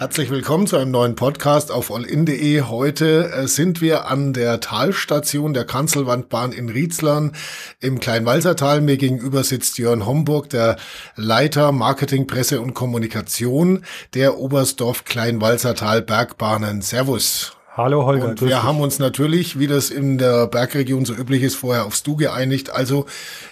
Herzlich willkommen zu einem neuen Podcast auf allin.de. Heute äh, sind wir an der Talstation der Kanzelwandbahn in Rietzlern im Kleinwalsertal. Mir gegenüber sitzt Jörn Homburg, der Leiter Marketing, Presse und Kommunikation der Oberstdorf Kleinwalsertal Bergbahnen. Servus. Hallo Holger. Und wir haben uns natürlich, wie das in der Bergregion so üblich ist, vorher aufs Du geeinigt. Also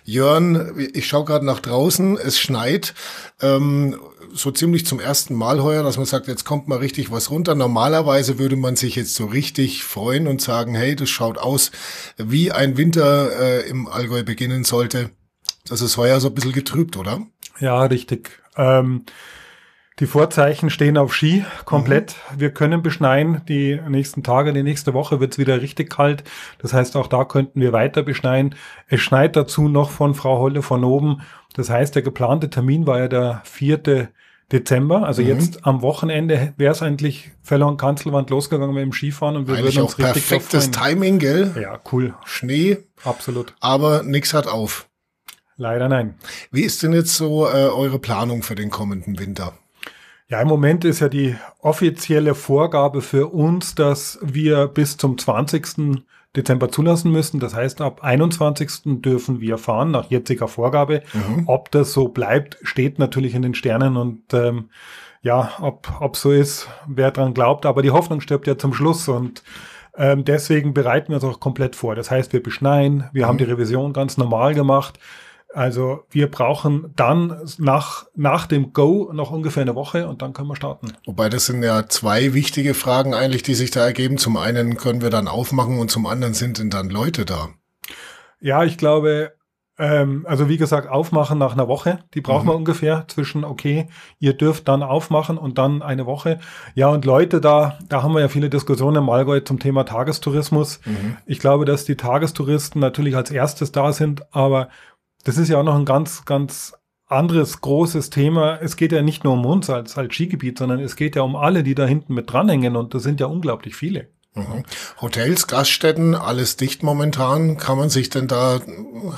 Jörn, ich schaue gerade nach draußen, es schneit. Ähm, so ziemlich zum ersten Mal heuer, dass man sagt, jetzt kommt mal richtig was runter. Normalerweise würde man sich jetzt so richtig freuen und sagen, hey, das schaut aus, wie ein Winter äh, im Allgäu beginnen sollte. Das ist heuer so ein bisschen getrübt, oder? Ja, richtig. Ähm, die Vorzeichen stehen auf Ski komplett. Mhm. Wir können beschneien. Die nächsten Tage, die nächste Woche wird es wieder richtig kalt. Das heißt, auch da könnten wir weiter beschneien. Es schneit dazu noch von Frau Holle von oben. Das heißt, der geplante Termin war ja der vierte Dezember. Also mhm. jetzt am Wochenende wäre es eigentlich Feller und Kanzelwand losgegangen mit dem Skifahren und wir Eigentlich würden uns auch richtig perfektes Timing, gell? Ja, cool. Schnee. Absolut. Aber nichts hat auf. Leider nein. Wie ist denn jetzt so äh, eure Planung für den kommenden Winter? Ja, im Moment ist ja die offizielle Vorgabe für uns, dass wir bis zum 20. Dezember zulassen müssen. Das heißt, ab 21. dürfen wir fahren, nach jetziger Vorgabe. Mhm. Ob das so bleibt, steht natürlich in den Sternen und ähm, ja, ob, ob so ist, wer dran glaubt. Aber die Hoffnung stirbt ja zum Schluss und ähm, deswegen bereiten wir uns auch komplett vor. Das heißt, wir beschneien, wir mhm. haben die Revision ganz normal gemacht. Also wir brauchen dann nach, nach dem Go noch ungefähr eine Woche und dann können wir starten. Wobei das sind ja zwei wichtige Fragen eigentlich, die sich da ergeben. Zum einen können wir dann aufmachen und zum anderen sind denn dann Leute da. Ja, ich glaube, ähm, also wie gesagt, aufmachen nach einer Woche. Die brauchen mhm. wir ungefähr zwischen, okay, ihr dürft dann aufmachen und dann eine Woche. Ja, und Leute, da, da haben wir ja viele Diskussionen im Allgäu zum Thema Tagestourismus. Mhm. Ich glaube, dass die Tagestouristen natürlich als erstes da sind, aber das ist ja auch noch ein ganz, ganz anderes großes Thema. Es geht ja nicht nur um uns als, als Skigebiet, sondern es geht ja um alle, die da hinten mit dranhängen und das sind ja unglaublich viele. Mhm. Hotels, Gaststätten, alles dicht momentan. Kann man sich denn da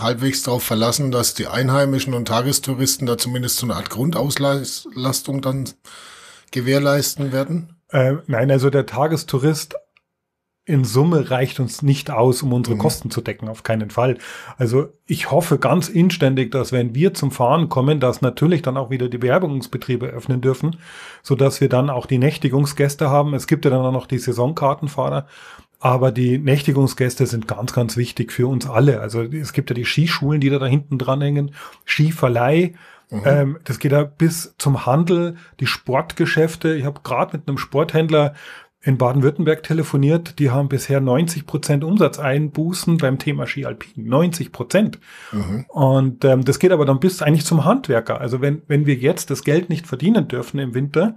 halbwegs darauf verlassen, dass die Einheimischen und Tagestouristen da zumindest so eine Art Grundauslastung dann gewährleisten werden? Äh, nein, also der Tagestourist in Summe reicht uns nicht aus, um unsere mhm. Kosten zu decken, auf keinen Fall. Also ich hoffe ganz inständig, dass wenn wir zum Fahren kommen, dass natürlich dann auch wieder die Bewerbungsbetriebe öffnen dürfen, so dass wir dann auch die Nächtigungsgäste haben. Es gibt ja dann auch noch die Saisonkartenfahrer. Aber die Nächtigungsgäste sind ganz, ganz wichtig für uns alle. Also es gibt ja die Skischulen, die da, da hinten dranhängen, Skiverleih, Mhm. Ähm, das geht ja bis zum Handel, die Sportgeschäfte. Ich habe gerade mit einem Sporthändler in Baden-Württemberg telefoniert, die haben bisher 90 Prozent Umsatzeinbußen beim Thema Ski Alpin. 90 Prozent. Mhm. Und ähm, das geht aber dann bis eigentlich zum Handwerker. Also wenn, wenn wir jetzt das Geld nicht verdienen dürfen im Winter,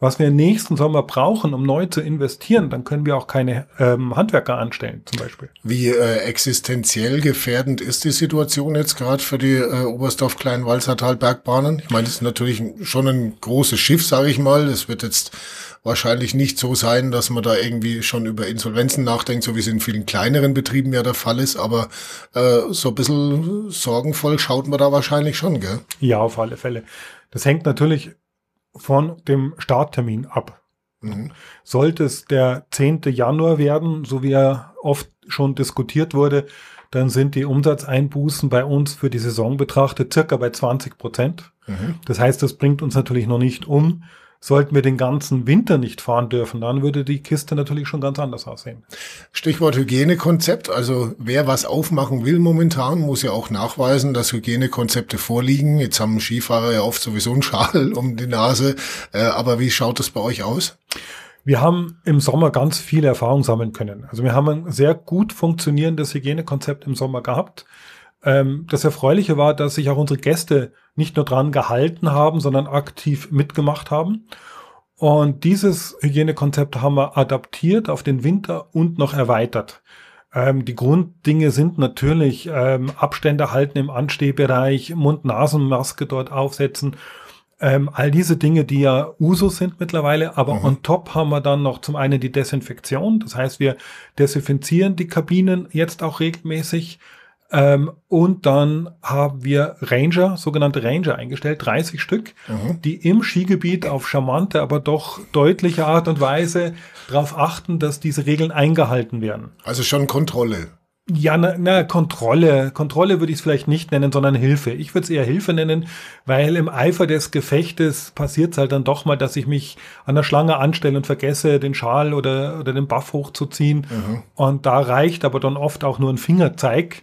was wir nächsten Sommer brauchen, um neu zu investieren, dann können wir auch keine ähm, Handwerker anstellen, zum Beispiel. Wie äh, existenziell gefährdend ist die Situation jetzt gerade für die äh, Oberstdorf Kleinwalzertal Bergbahnen? Ich meine, das ist natürlich schon ein großes Schiff, sage ich mal. Das wird jetzt wahrscheinlich nicht so sein, dass man da irgendwie schon über Insolvenzen nachdenkt, so wie es in vielen kleineren Betrieben ja der Fall ist. Aber äh, so ein bisschen sorgenvoll schaut man da wahrscheinlich schon, gell? Ja, auf alle Fälle. Das hängt natürlich von dem Starttermin ab. Mhm. Sollte es der 10. Januar werden, so wie er oft schon diskutiert wurde, dann sind die Umsatzeinbußen bei uns für die Saison betrachtet circa bei 20 Prozent. Mhm. Das heißt, das bringt uns natürlich noch nicht um. Sollten wir den ganzen Winter nicht fahren dürfen, dann würde die Kiste natürlich schon ganz anders aussehen. Stichwort Hygienekonzept. Also wer was aufmachen will momentan, muss ja auch nachweisen, dass Hygienekonzepte vorliegen. Jetzt haben Skifahrer ja oft sowieso einen Schal um die Nase. Äh, aber wie schaut das bei euch aus? Wir haben im Sommer ganz viel Erfahrung sammeln können. Also wir haben ein sehr gut funktionierendes Hygienekonzept im Sommer gehabt. Ähm, das Erfreuliche war, dass sich auch unsere Gäste nicht nur dran gehalten haben, sondern aktiv mitgemacht haben. Und dieses Hygienekonzept haben wir adaptiert auf den Winter und noch erweitert. Ähm, die Grunddinge sind natürlich ähm, Abstände halten im Anstehbereich, Mund-Nasen-Maske dort aufsetzen. Ähm, all diese Dinge, die ja Usus sind mittlerweile, aber mhm. on top haben wir dann noch zum einen die Desinfektion. Das heißt, wir desinfizieren die Kabinen jetzt auch regelmäßig. Ähm, und dann haben wir Ranger, sogenannte Ranger eingestellt, 30 Stück, mhm. die im Skigebiet auf charmante, aber doch deutliche Art und Weise darauf achten, dass diese Regeln eingehalten werden. Also schon Kontrolle. Ja, na, na Kontrolle. Kontrolle würde ich es vielleicht nicht nennen, sondern Hilfe. Ich würde es eher Hilfe nennen, weil im Eifer des Gefechtes passiert es halt dann doch mal, dass ich mich an der Schlange anstelle und vergesse, den Schal oder, oder den Buff hochzuziehen. Mhm. Und da reicht aber dann oft auch nur ein Fingerzeig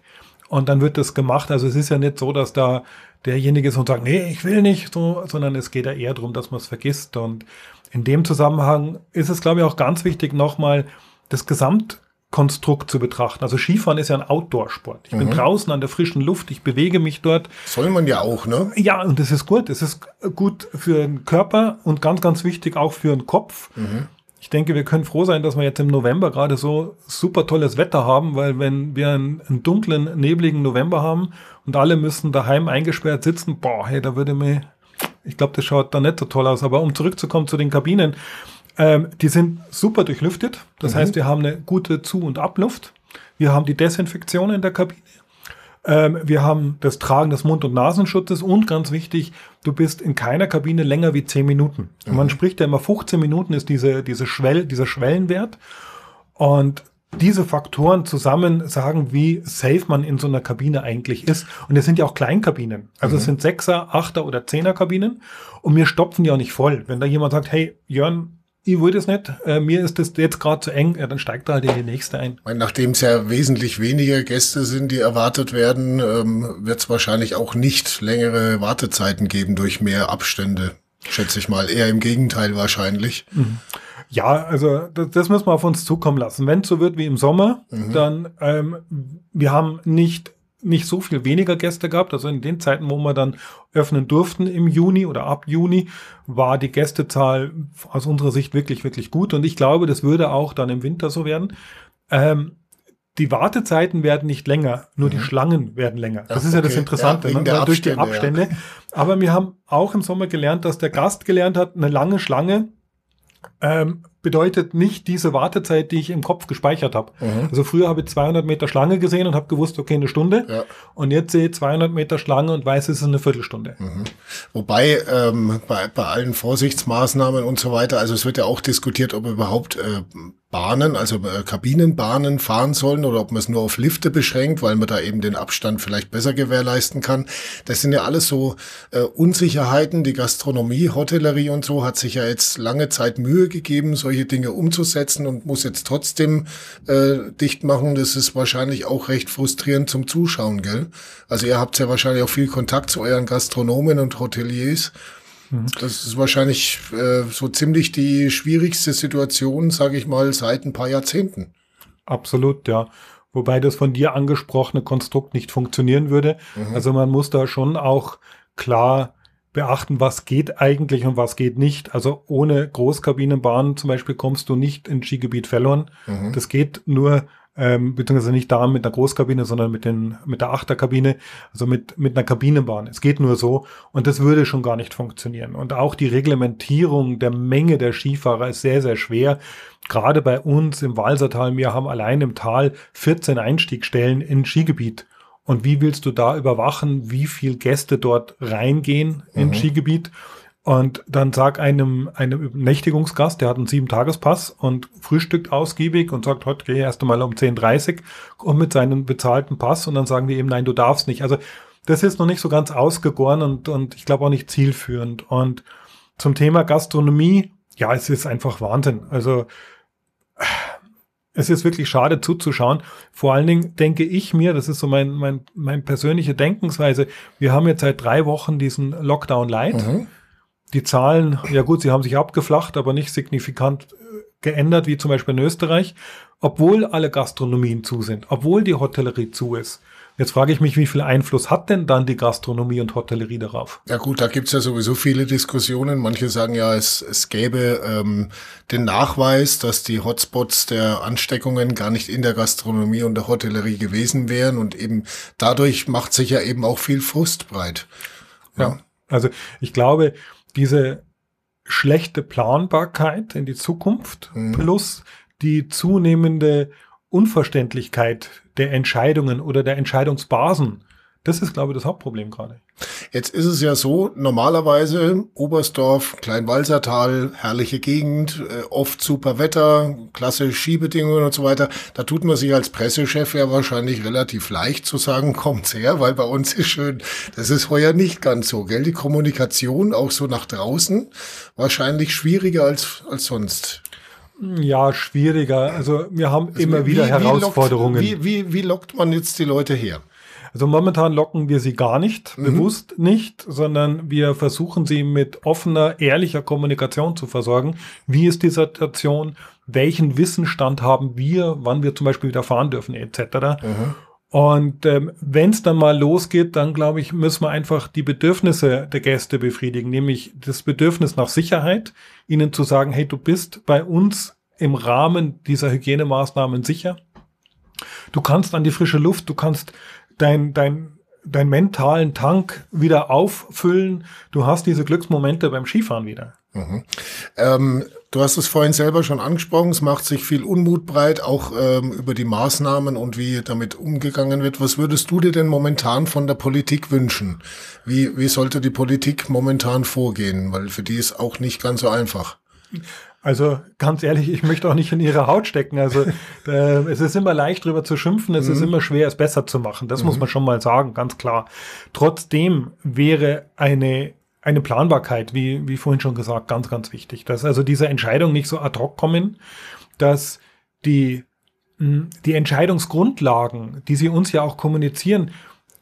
und dann wird das gemacht. Also es ist ja nicht so, dass da derjenige ist und sagt, nee, ich will nicht, so, sondern es geht ja eher darum, dass man es vergisst. Und in dem Zusammenhang ist es, glaube ich, auch ganz wichtig, nochmal das Gesamtkonstrukt zu betrachten. Also Skifahren ist ja ein Outdoor-Sport. Ich mhm. bin draußen an der frischen Luft, ich bewege mich dort. Soll man ja auch, ne? Ja, und das ist gut. Es ist gut für den Körper und ganz, ganz wichtig auch für den Kopf. Mhm ich denke, wir können froh sein, dass wir jetzt im November gerade so super tolles Wetter haben, weil wenn wir einen, einen dunklen, nebligen November haben und alle müssen daheim eingesperrt sitzen, boah, hey, da würde mir, ich glaube, das schaut da nicht so toll aus. Aber um zurückzukommen zu den Kabinen, ähm, die sind super durchlüftet. Das mhm. heißt, wir haben eine gute Zu- und Abluft. Wir haben die Desinfektion in der Kabine. Ähm, wir haben das Tragen des Mund- und Nasenschutzes und ganz wichtig, du bist in keiner Kabine länger wie 10 Minuten. Mhm. Man spricht ja immer 15 Minuten ist diese, diese Schwell, dieser Schwellenwert. Und diese Faktoren zusammen sagen, wie safe man in so einer Kabine eigentlich ist. Und es sind ja auch Kleinkabinen. Also mhm. es sind Sechser, Achter oder Zehner Kabinen. Und wir stopfen die auch nicht voll. Wenn da jemand sagt, hey, Jörn, ich wollte es nicht, äh, mir ist das jetzt gerade zu eng, ja, dann steigt er halt in die nächste ein. Nachdem es ja wesentlich weniger Gäste sind, die erwartet werden, ähm, wird es wahrscheinlich auch nicht längere Wartezeiten geben durch mehr Abstände, schätze ich mal. Eher im Gegenteil wahrscheinlich. Mhm. Ja, also das, das müssen wir auf uns zukommen lassen. Wenn es so wird wie im Sommer, mhm. dann ähm, wir haben nicht nicht so viel weniger Gäste gehabt. Also in den Zeiten, wo wir dann öffnen durften im Juni oder ab Juni, war die Gästezahl aus unserer Sicht wirklich, wirklich gut. Und ich glaube, das würde auch dann im Winter so werden. Ähm, die Wartezeiten werden nicht länger, nur mhm. die Schlangen werden länger. Das Ach, ist ja das Interessante, ja, ne? durch die Abstände. Ja. Aber wir haben auch im Sommer gelernt, dass der Gast gelernt hat, eine lange Schlange ähm, bedeutet nicht diese Wartezeit, die ich im Kopf gespeichert habe. Mhm. Also früher habe ich 200 Meter Schlange gesehen und habe gewusst, okay, eine Stunde. Ja. Und jetzt sehe ich 200 Meter Schlange und weiß, es ist eine Viertelstunde. Mhm. Wobei ähm, bei, bei allen Vorsichtsmaßnahmen und so weiter, also es wird ja auch diskutiert, ob überhaupt äh, Bahnen, also äh, Kabinenbahnen fahren sollen oder ob man es nur auf Lifte beschränkt, weil man da eben den Abstand vielleicht besser gewährleisten kann. Das sind ja alles so äh, Unsicherheiten. Die Gastronomie, Hotellerie und so hat sich ja jetzt lange Zeit Mühe gegeben, solche Dinge umzusetzen und muss jetzt trotzdem äh, dicht machen. Das ist wahrscheinlich auch recht frustrierend zum Zuschauen, gell? Also ihr habt ja wahrscheinlich auch viel Kontakt zu euren Gastronomen und Hoteliers. Mhm. Das ist wahrscheinlich äh, so ziemlich die schwierigste Situation, sage ich mal, seit ein paar Jahrzehnten. Absolut, ja. Wobei das von dir angesprochene Konstrukt nicht funktionieren würde. Mhm. Also man muss da schon auch klar beachten, was geht eigentlich und was geht nicht. Also ohne Großkabinenbahn zum Beispiel kommst du nicht ins Skigebiet verloren. Mhm. Das geht nur ähm, beziehungsweise nicht da mit einer Großkabine, sondern mit, den, mit der Achterkabine, also mit, mit einer Kabinenbahn. Es geht nur so und das würde schon gar nicht funktionieren. Und auch die Reglementierung der Menge der Skifahrer ist sehr, sehr schwer. Gerade bei uns im Walsertal, wir haben allein im Tal 14 Einstiegstellen in Skigebiet. Und wie willst du da überwachen, wie viel Gäste dort reingehen mhm. in Skigebiet? Und dann sag einem, einem Nächtigungsgast, der hat einen Sieben-Tagespass und frühstückt ausgiebig und sagt, heute gehe ich erst einmal um 10.30 Uhr und mit seinem bezahlten Pass und dann sagen die eben, nein, du darfst nicht. Also das ist noch nicht so ganz ausgegoren und, und ich glaube auch nicht zielführend. Und zum Thema Gastronomie, ja, es ist einfach Wahnsinn. Also es ist wirklich schade zuzuschauen. Vor allen Dingen denke ich mir, das ist so mein, mein, mein persönliche Denkensweise, wir haben jetzt seit drei Wochen diesen Lockdown Light. Mhm die Zahlen, ja gut, sie haben sich abgeflacht, aber nicht signifikant äh, geändert, wie zum Beispiel in Österreich, obwohl alle Gastronomien zu sind, obwohl die Hotellerie zu ist. Jetzt frage ich mich, wie viel Einfluss hat denn dann die Gastronomie und Hotellerie darauf? Ja gut, da gibt's ja sowieso viele Diskussionen. Manche sagen ja, es, es gäbe ähm, den Nachweis, dass die Hotspots der Ansteckungen gar nicht in der Gastronomie und der Hotellerie gewesen wären und eben dadurch macht sich ja eben auch viel Frust breit. ja, ja also ich glaube, diese schlechte Planbarkeit in die Zukunft mhm. plus die zunehmende Unverständlichkeit der Entscheidungen oder der Entscheidungsbasen das ist, glaube ich, das Hauptproblem gerade. Jetzt ist es ja so, normalerweise Oberstdorf, Kleinwalsertal, herrliche Gegend, äh, oft super Wetter, klasse Skibedingungen und so weiter. Da tut man sich als Pressechef ja wahrscheinlich relativ leicht zu sagen, kommt's her, weil bei uns ist schön. Das ist heuer nicht ganz so, gell? Die Kommunikation auch so nach draußen wahrscheinlich schwieriger als, als sonst. Ja, schwieriger. Also wir haben also immer wie, wieder Herausforderungen. Wie, lockt, wie, wie, wie lockt man jetzt die Leute her? Also momentan locken wir sie gar nicht, mhm. bewusst nicht, sondern wir versuchen sie mit offener, ehrlicher Kommunikation zu versorgen. Wie ist die Situation? Welchen Wissensstand haben wir, wann wir zum Beispiel wieder fahren dürfen, etc. Mhm. Und ähm, wenn es dann mal losgeht, dann glaube ich, müssen wir einfach die Bedürfnisse der Gäste befriedigen, nämlich das Bedürfnis nach Sicherheit, ihnen zu sagen, hey, du bist bei uns im Rahmen dieser Hygienemaßnahmen sicher. Du kannst an die frische Luft, du kannst dein, dein, dein mentalen Tank wieder auffüllen. Du hast diese Glücksmomente beim Skifahren wieder. Mhm. Ähm, du hast es vorhin selber schon angesprochen, es macht sich viel Unmut breit, auch ähm, über die Maßnahmen und wie damit umgegangen wird. Was würdest du dir denn momentan von der Politik wünschen? Wie, wie sollte die Politik momentan vorgehen? Weil für die ist auch nicht ganz so einfach. Also ganz ehrlich, ich möchte auch nicht in ihre Haut stecken. Also äh, es ist immer leicht drüber zu schimpfen, es mhm. ist immer schwer, es besser zu machen. Das mhm. muss man schon mal sagen, ganz klar. Trotzdem wäre eine eine Planbarkeit, wie, wie vorhin schon gesagt, ganz, ganz wichtig. Dass also diese Entscheidungen nicht so ad hoc kommen, dass die, die Entscheidungsgrundlagen, die sie uns ja auch kommunizieren,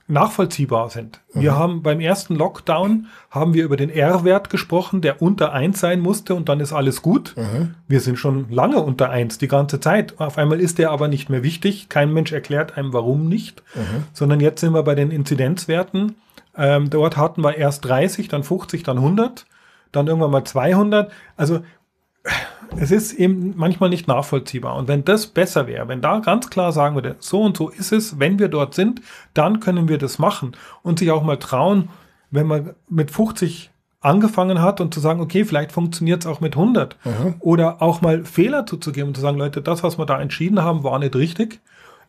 nachvollziehbar sind. Mhm. Wir haben beim ersten Lockdown haben wir über den R-Wert gesprochen, der unter eins sein musste und dann ist alles gut. Mhm. Wir sind schon lange unter eins die ganze Zeit. Auf einmal ist der aber nicht mehr wichtig. Kein Mensch erklärt einem, warum nicht, mhm. sondern jetzt sind wir bei den Inzidenzwerten. Ähm, dort hatten wir erst 30, dann 50, dann 100, dann irgendwann mal 200. Also es ist eben manchmal nicht nachvollziehbar. Und wenn das besser wäre, wenn da ganz klar sagen würde, so und so ist es, wenn wir dort sind, dann können wir das machen und sich auch mal trauen, wenn man mit 50 angefangen hat und zu sagen, okay, vielleicht funktioniert es auch mit 100 mhm. oder auch mal Fehler zuzugeben und zu sagen, Leute, das, was wir da entschieden haben, war nicht richtig,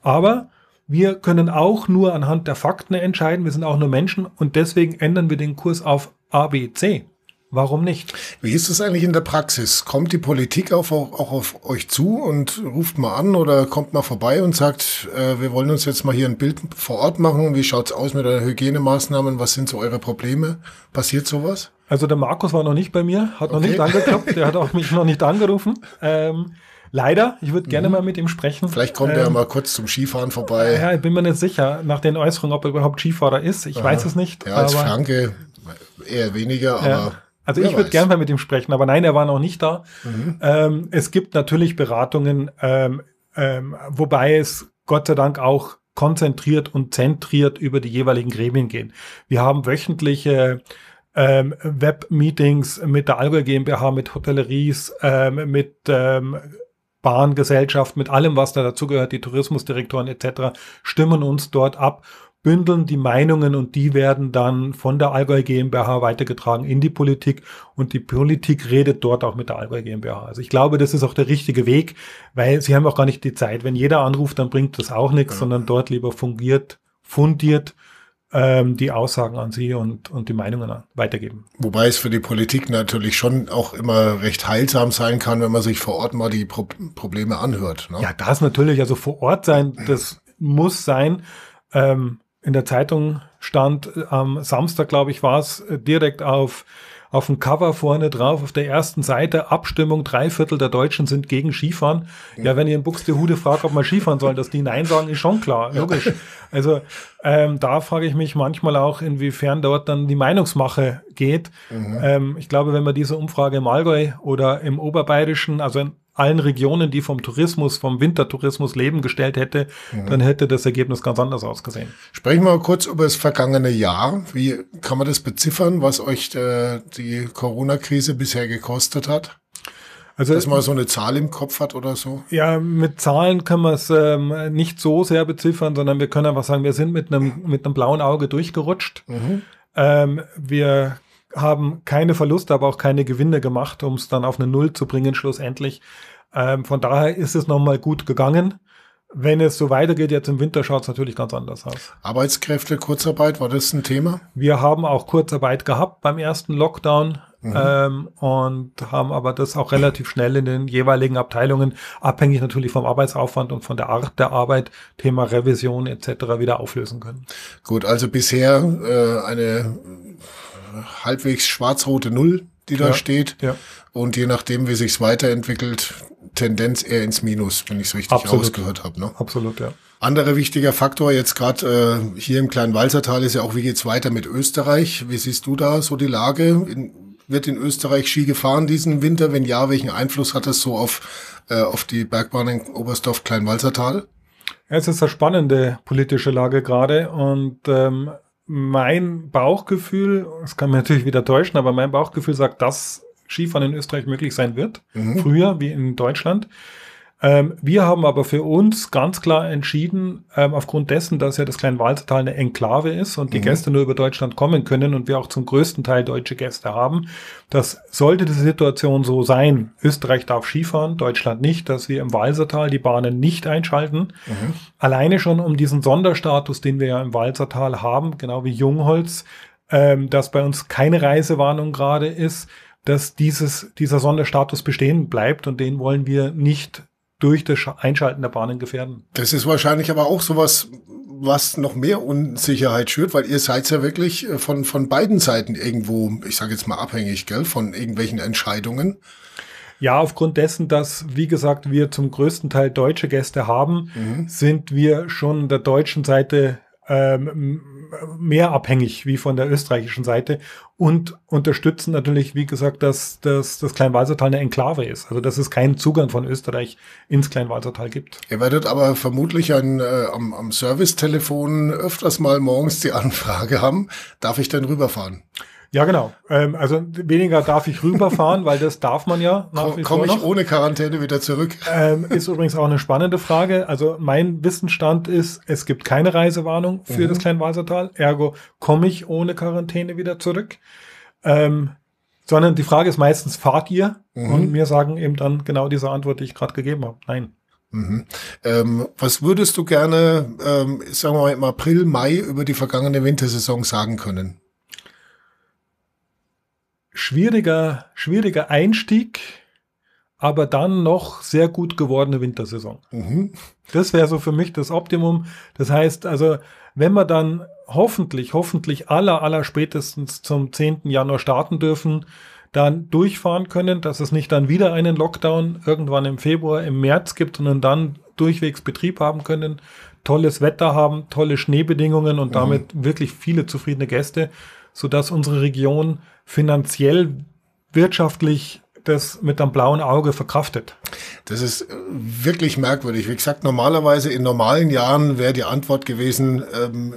aber wir können auch nur anhand der Fakten entscheiden, wir sind auch nur Menschen und deswegen ändern wir den Kurs auf A, B, C. Warum nicht? Wie ist es eigentlich in der Praxis? Kommt die Politik auch, auch auf euch zu und ruft mal an oder kommt mal vorbei und sagt, äh, wir wollen uns jetzt mal hier ein Bild vor Ort machen. Wie schaut's aus mit den Hygienemaßnahmen? Was sind so eure Probleme? Passiert sowas? Also der Markus war noch nicht bei mir, hat noch okay. nicht angeklopft, der hat auch mich noch nicht angerufen. Ähm, leider, ich würde gerne mhm. mal mit ihm sprechen. Vielleicht kommt ähm, er mal kurz zum Skifahren vorbei. Ja, ich bin mir nicht sicher, nach den Äußerungen, ob er überhaupt Skifahrer ist. Ich Aha. weiß es nicht. Ja, als Franke eher weniger, aber... Ja. Also ich würde gerne mal mit ihm sprechen, aber nein, er war noch nicht da. Mhm. Ähm, es gibt natürlich Beratungen, ähm, ähm, wobei es Gott sei Dank auch konzentriert und zentriert über die jeweiligen Gremien gehen. Wir haben wöchentliche ähm, Web-Meetings mit der Allgäu GmbH, mit Hotelleries, ähm, mit ähm, Bahngesellschaft, mit allem, was da dazugehört, die Tourismusdirektoren etc., stimmen uns dort ab bündeln die Meinungen und die werden dann von der Allgäu GmbH weitergetragen in die Politik und die Politik redet dort auch mit der Allgäu GmbH. Also ich glaube, das ist auch der richtige Weg, weil sie haben auch gar nicht die Zeit. Wenn jeder anruft, dann bringt das auch nichts, ja. sondern dort lieber fungiert, fundiert ähm, die Aussagen an sie und, und die Meinungen weitergeben. Wobei es für die Politik natürlich schon auch immer recht heilsam sein kann, wenn man sich vor Ort mal die Pro Probleme anhört. Ne? Ja, das natürlich, also vor Ort sein, das muss sein. Ähm, in der Zeitung stand äh, am Samstag, glaube ich, war es äh, direkt auf auf dem Cover vorne drauf, auf der ersten Seite, Abstimmung, drei Viertel der Deutschen sind gegen Skifahren. Ja, wenn ihr in Buxtehude fragt, ob man Skifahren soll, dass die Nein sagen, ist schon klar, logisch. Also ähm, da frage ich mich manchmal auch, inwiefern dort dann die Meinungsmache geht. Mhm. Ähm, ich glaube, wenn man diese Umfrage im Allgäu oder im Oberbayerischen, also in allen Regionen, die vom Tourismus, vom Wintertourismus leben, gestellt hätte, mhm. dann hätte das Ergebnis ganz anders ausgesehen. Sprechen wir mal kurz über das vergangene Jahr. Wie kann man das beziffern, was euch äh, die Corona-Krise bisher gekostet hat? Also, Dass man so eine Zahl im Kopf hat oder so? Ja, mit Zahlen können wir es ähm, nicht so sehr beziffern, sondern wir können einfach sagen, wir sind mit einem, mit einem blauen Auge durchgerutscht. Mhm. Ähm, wir haben keine Verluste, aber auch keine Gewinne gemacht, um es dann auf eine Null zu bringen, schlussendlich. Ähm, von daher ist es nochmal gut gegangen. Wenn es so weitergeht, jetzt im Winter schaut es natürlich ganz anders aus. Arbeitskräfte, Kurzarbeit, war das ein Thema? Wir haben auch Kurzarbeit gehabt beim ersten Lockdown mhm. ähm, und haben aber das auch relativ schnell in den jeweiligen Abteilungen, abhängig natürlich vom Arbeitsaufwand und von der Art der Arbeit, Thema Revision etc. wieder auflösen können. Gut, also bisher äh, eine halbwegs schwarz-rote Null, die da ja, steht. Ja. Und je nachdem, wie sich's weiterentwickelt, Tendenz eher ins Minus, wenn ich es richtig Absolut. ausgehört habe. Ne? Absolut, ja. Anderer wichtiger Faktor jetzt gerade äh, hier im kleinen Walsertal ist ja auch, wie geht's weiter mit Österreich? Wie siehst du da so die Lage? In, wird in Österreich Ski gefahren diesen Winter? Wenn ja, welchen Einfluss hat das so auf, äh, auf die Bergbahn in Oberstdorf Kleinwalsertal? Es ist eine spannende politische Lage gerade und ähm, mein Bauchgefühl, das kann mich natürlich wieder täuschen, aber mein Bauchgefühl sagt, dass Skifahren in Österreich möglich sein wird, mhm. früher wie in Deutschland. Ähm, wir haben aber für uns ganz klar entschieden, ähm, aufgrund dessen, dass ja das Kleinwalsertal eine Enklave ist und die mhm. Gäste nur über Deutschland kommen können und wir auch zum größten Teil deutsche Gäste haben, dass sollte die Situation so sein, Österreich darf Skifahren, Deutschland nicht, dass wir im Walsertal die Bahnen nicht einschalten. Mhm. Alleine schon um diesen Sonderstatus, den wir ja im Walsertal haben, genau wie Jungholz, ähm, dass bei uns keine Reisewarnung gerade ist, dass dieses, dieser Sonderstatus bestehen bleibt und den wollen wir nicht durch das Einschalten der Bahnen gefährden. Das ist wahrscheinlich aber auch sowas, was noch mehr Unsicherheit schürt, weil ihr seid ja wirklich äh, von, von beiden Seiten irgendwo, ich sage jetzt mal abhängig, gell, von irgendwelchen Entscheidungen. Ja, aufgrund dessen, dass, wie gesagt, wir zum größten Teil deutsche Gäste haben, mhm. sind wir schon der deutschen Seite ähm, mehr abhängig wie von der österreichischen Seite und unterstützen natürlich, wie gesagt, dass, dass das Kleinwalsertal eine Enklave ist. Also dass es keinen Zugang von Österreich ins Kleinwalsertal gibt. Ihr werdet aber vermutlich ein, äh, am, am Servicetelefon öfters mal morgens die Anfrage haben, darf ich denn rüberfahren? Ja, genau. Ähm, also weniger darf ich rüberfahren, weil das darf man ja Komme ich noch. ohne Quarantäne wieder zurück? Ähm, ist übrigens auch eine spannende Frage. Also mein Wissensstand ist, es gibt keine Reisewarnung für mhm. das Kleinwalsertal. Ergo komme ich ohne Quarantäne wieder zurück. Ähm, sondern die Frage ist meistens, fahrt ihr? Mhm. Und mir sagen eben dann genau diese Antwort, die ich gerade gegeben habe. Nein. Mhm. Ähm, was würdest du gerne, ähm, sagen wir mal im April, Mai über die vergangene Wintersaison sagen können? Schwieriger, schwieriger Einstieg, aber dann noch sehr gut gewordene Wintersaison. Mhm. Das wäre so für mich das Optimum. Das heißt also, wenn wir dann hoffentlich, hoffentlich aller, aller spätestens zum 10. Januar starten dürfen, dann durchfahren können, dass es nicht dann wieder einen Lockdown irgendwann im Februar, im März gibt, sondern dann durchwegs Betrieb haben können, tolles Wetter haben, tolle Schneebedingungen und mhm. damit wirklich viele zufriedene Gäste, sodass unsere Region finanziell, wirtschaftlich das mit einem blauen Auge verkraftet? Das ist äh, wirklich merkwürdig. Wie gesagt, normalerweise in normalen Jahren wäre die Antwort gewesen, ähm,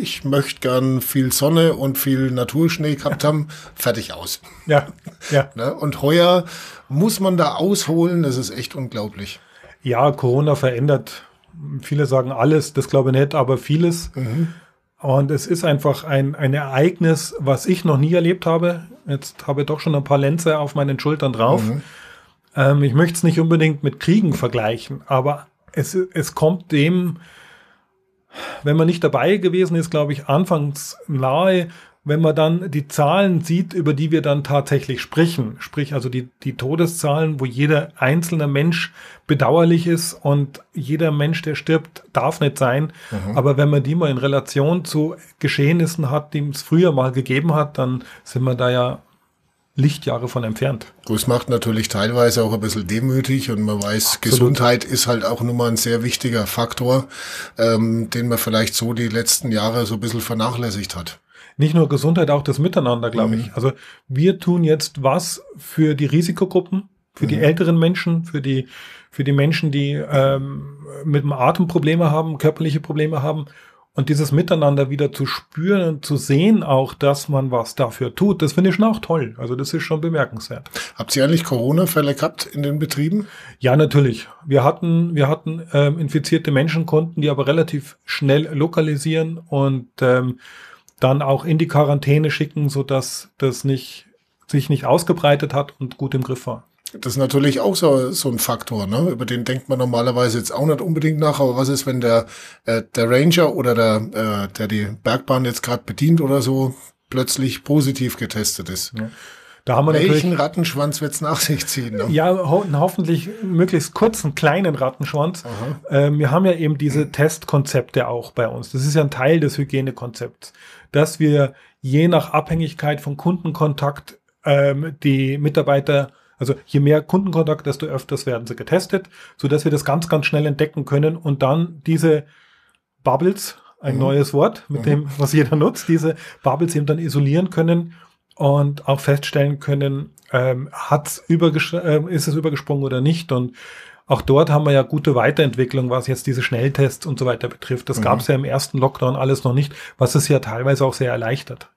ich möchte gern viel Sonne und viel Naturschnee gehabt haben, fertig aus. Ja, ja. Ne? Und heuer muss man da ausholen, das ist echt unglaublich. Ja, Corona verändert, viele sagen alles, das glaube ich nicht, aber vieles. Mhm. Und es ist einfach ein, ein Ereignis, was ich noch nie erlebt habe. Jetzt habe ich doch schon ein paar Lenze auf meinen Schultern drauf. Mhm. Ähm, ich möchte es nicht unbedingt mit Kriegen vergleichen, aber es, es kommt dem, wenn man nicht dabei gewesen ist, glaube ich, anfangs nahe, wenn man dann die Zahlen sieht, über die wir dann tatsächlich sprechen, sprich also die, die Todeszahlen, wo jeder einzelne Mensch bedauerlich ist und jeder Mensch, der stirbt, darf nicht sein. Mhm. Aber wenn man die mal in Relation zu Geschehnissen hat, die es früher mal gegeben hat, dann sind wir da ja Lichtjahre von entfernt. Das macht natürlich teilweise auch ein bisschen demütig und man weiß, Absolut. Gesundheit ist halt auch nun mal ein sehr wichtiger Faktor, ähm, den man vielleicht so die letzten Jahre so ein bisschen vernachlässigt hat nicht nur Gesundheit, auch das Miteinander, glaube mhm. ich. Also wir tun jetzt was für die Risikogruppen, für mhm. die älteren Menschen, für die, für die Menschen, die ähm, mit dem Atem Probleme haben, körperliche Probleme haben. Und dieses Miteinander wieder zu spüren und zu sehen auch, dass man was dafür tut, das finde ich schon auch toll. Also das ist schon bemerkenswert. Habt ihr eigentlich Corona-Fälle gehabt in den Betrieben? Ja, natürlich. Wir hatten, wir hatten ähm, infizierte Menschen, konnten die aber relativ schnell lokalisieren und ähm, dann auch in die Quarantäne schicken, so dass das nicht sich nicht ausgebreitet hat und gut im Griff war. das ist natürlich auch so, so ein Faktor, ne? über den denkt man normalerweise jetzt auch nicht unbedingt nach. Aber was ist, wenn der, äh, der Ranger oder der, äh, der die Bergbahn jetzt gerade bedient oder so, plötzlich positiv getestet ist? Ja. Da haben wir Welchen Rattenschwanz wird's nach sich ziehen? Ne? Ja, ho hoffentlich möglichst kurzen, kleinen Rattenschwanz. Ähm, wir haben ja eben diese Testkonzepte auch bei uns. Das ist ja ein Teil des Hygienekonzepts, dass wir je nach Abhängigkeit von Kundenkontakt ähm, die Mitarbeiter also je mehr Kundenkontakt, desto öfters werden sie getestet, so dass wir das ganz, ganz schnell entdecken können und dann diese Bubbles, ein mhm. neues Wort, mit mhm. dem, was jeder nutzt, diese Bubbles eben dann isolieren können und auch feststellen können, ähm, hat's äh, ist es übergesprungen oder nicht. Und auch dort haben wir ja gute Weiterentwicklung, was jetzt diese Schnelltests und so weiter betrifft. Das mhm. gab es ja im ersten Lockdown alles noch nicht, was es ja teilweise auch sehr erleichtert.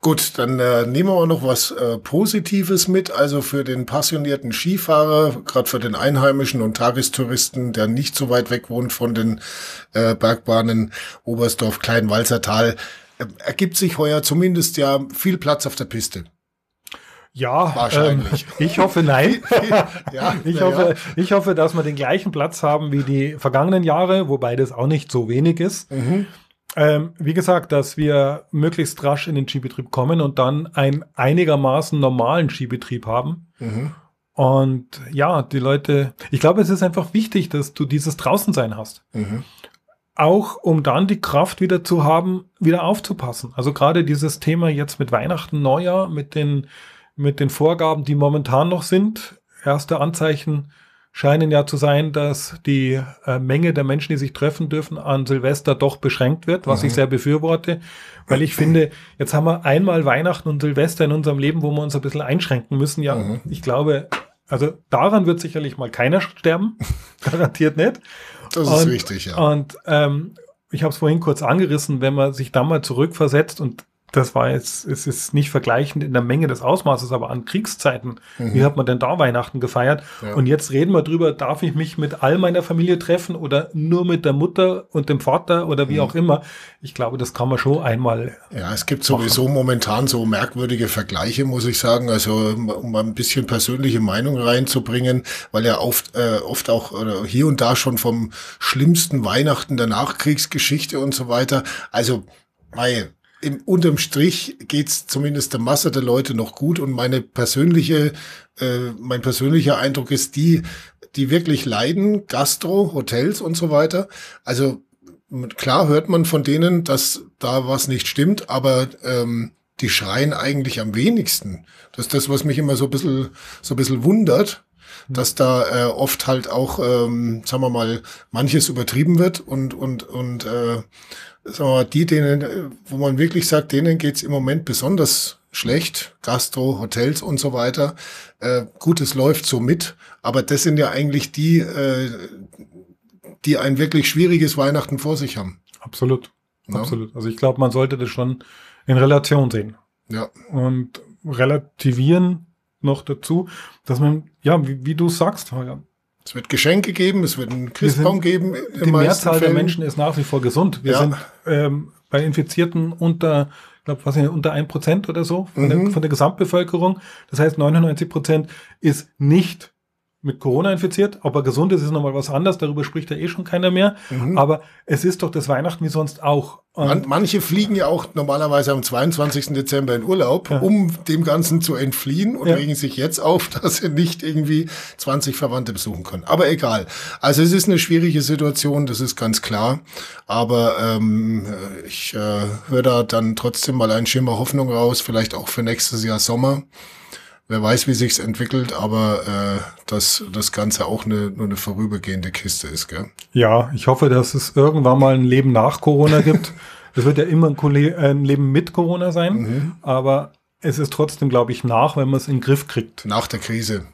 Gut, dann äh, nehmen wir auch noch was äh, Positives mit. Also für den passionierten Skifahrer, gerade für den Einheimischen und Tagestouristen, der nicht so weit weg wohnt von den äh, Bergbahnen Oberstdorf, Kleinwalzertal, ergibt sich heuer zumindest ja viel Platz auf der Piste. Ja, wahrscheinlich. Ähm, ich hoffe nein. ja, ich, hoffe, ja. ich hoffe, dass wir den gleichen Platz haben wie die vergangenen Jahre, wobei das auch nicht so wenig ist. Mhm. Ähm, wie gesagt, dass wir möglichst rasch in den Skibetrieb kommen und dann einen einigermaßen normalen Skibetrieb haben. Mhm. Und ja, die Leute, ich glaube, es ist einfach wichtig, dass du dieses Draußensein hast. Mhm. Auch um dann die Kraft wieder zu haben, wieder aufzupassen. Also gerade dieses Thema jetzt mit Weihnachten, Neujahr, mit den mit den Vorgaben, die momentan noch sind. Erste Anzeichen scheinen ja zu sein, dass die äh, Menge der Menschen, die sich treffen dürfen, an Silvester doch beschränkt wird, was mhm. ich sehr befürworte, weil ich finde, jetzt haben wir einmal Weihnachten und Silvester in unserem Leben, wo wir uns ein bisschen einschränken müssen. Ja, mhm. ich glaube, also daran wird sicherlich mal keiner sterben, garantiert nicht. Das ist und, wichtig, ja. Und ähm, ich habe es vorhin kurz angerissen, wenn man sich da mal zurückversetzt und das war jetzt, es ist nicht vergleichend in der Menge des Ausmaßes, aber an Kriegszeiten. Mhm. Wie hat man denn da Weihnachten gefeiert? Ja. Und jetzt reden wir drüber, darf ich mich mit all meiner Familie treffen oder nur mit der Mutter und dem Vater oder wie mhm. auch immer? Ich glaube, das kann man schon einmal. Ja, es gibt sowieso machen. momentan so merkwürdige Vergleiche, muss ich sagen. Also, um ein bisschen persönliche Meinung reinzubringen, weil ja oft, äh, oft auch oder hier und da schon vom schlimmsten Weihnachten der Nachkriegsgeschichte und so weiter. Also, mei, im, unterm Strich geht's zumindest der Masse der Leute noch gut und meine persönliche, äh, mein persönlicher Eindruck ist die, die wirklich leiden, Gastro, Hotels und so weiter. Also klar hört man von denen, dass da was nicht stimmt, aber ähm, die schreien eigentlich am wenigsten. Das ist das, was mich immer so ein bisschen, so ein bisschen wundert, dass da äh, oft halt auch, ähm, sagen wir mal, manches übertrieben wird und, und, und äh, sagen wir mal, die, denen, wo man wirklich sagt, denen geht's im Moment besonders schlecht, Gastro, Hotels und so weiter. Äh, gut, es läuft so mit, aber das sind ja eigentlich die, äh, die ein wirklich schwieriges Weihnachten vor sich haben. Absolut. Ja? Absolut. Also ich glaube, man sollte das schon in Relation sehen. Ja. Und relativieren noch dazu, dass man, ja, wie, wie du sagst, es wird Geschenke geben, es wird einen Christbaum geben. Die Mehrzahl Fällen. der Menschen ist nach wie vor gesund. Wir ja. sind ähm, bei Infizierten unter, ich glaube, was sind unter ein Prozent oder so von, mhm. der, von der Gesamtbevölkerung. Das heißt, 99 Prozent ist nicht mit Corona infiziert. Ob er gesund ist, ist nochmal was anderes. Darüber spricht ja eh schon keiner mehr. Mhm. Aber es ist doch das Weihnachten wie sonst auch. Man, manche fliegen ja auch normalerweise am 22. Dezember in Urlaub, ja. um dem Ganzen zu entfliehen und ja. regen sich jetzt auf, dass sie nicht irgendwie 20 Verwandte besuchen können. Aber egal. Also es ist eine schwierige Situation, das ist ganz klar. Aber ähm, ich äh, höre da dann trotzdem mal einen Schimmer Hoffnung raus, vielleicht auch für nächstes Jahr Sommer wer weiß, wie sich's entwickelt, aber äh, dass das Ganze auch eine, nur eine vorübergehende Kiste ist, gell? Ja, ich hoffe, dass es irgendwann mal ein Leben nach Corona gibt. Es wird ja immer ein, ein, Leben mit Corona sein, mhm. aber es ist trotzdem, glaube ich, nach, wenn man es in den Griff kriegt. Nach der Krise.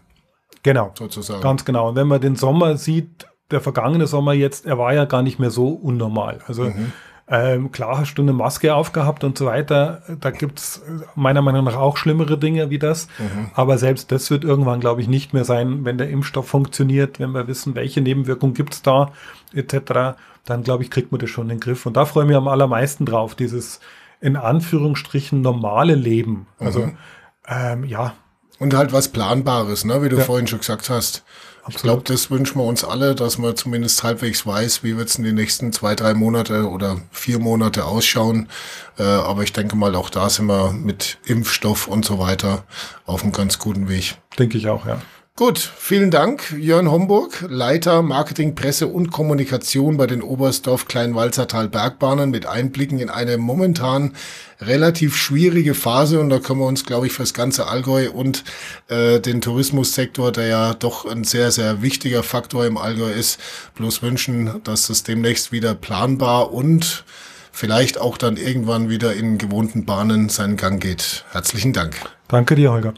Genau. Sozusagen. Ganz genau. Und wenn man den Sommer sieht, der vergangene Sommer jetzt, er war ja gar nicht mehr so unnormal. Also mhm. Ähm, klar hast du eine Maske aufgehabt und so weiter. Da gibt's meiner Meinung nach auch schlimmere Dinge wie das. Mhm. Aber selbst das wird irgendwann, glaube ich, nicht mehr sein, wenn der Impfstoff funktioniert, wenn wir wissen, welche Nebenwirkungen gibt's da, etc. Dann, glaube ich, kriegt man das schon in den Griff. Und da freue ich mich am allermeisten drauf, dieses in Anführungsstrichen normale Leben. Also, mhm. ähm, ja, Und halt was Planbares, ne, wie du ja. vorhin schon gesagt hast. Absolut. Ich glaube, das wünschen wir uns alle, dass man zumindest halbwegs weiß, wie wird es in den nächsten zwei, drei Monate oder vier Monate ausschauen. Äh, aber ich denke mal, auch da sind wir mit Impfstoff und so weiter auf einem ganz guten Weg. Denke ich auch, ja. Gut, vielen Dank, Jörn Homburg, Leiter Marketing, Presse und Kommunikation bei den Oberstdorf Kleinwalzertal Bergbahnen mit Einblicken in eine momentan relativ schwierige Phase und da können wir uns, glaube ich, fürs ganze Allgäu und äh, den Tourismussektor, der ja doch ein sehr, sehr wichtiger Faktor im Allgäu ist, bloß wünschen, dass es demnächst wieder planbar und vielleicht auch dann irgendwann wieder in gewohnten Bahnen seinen Gang geht. Herzlichen Dank. Danke dir, Holger.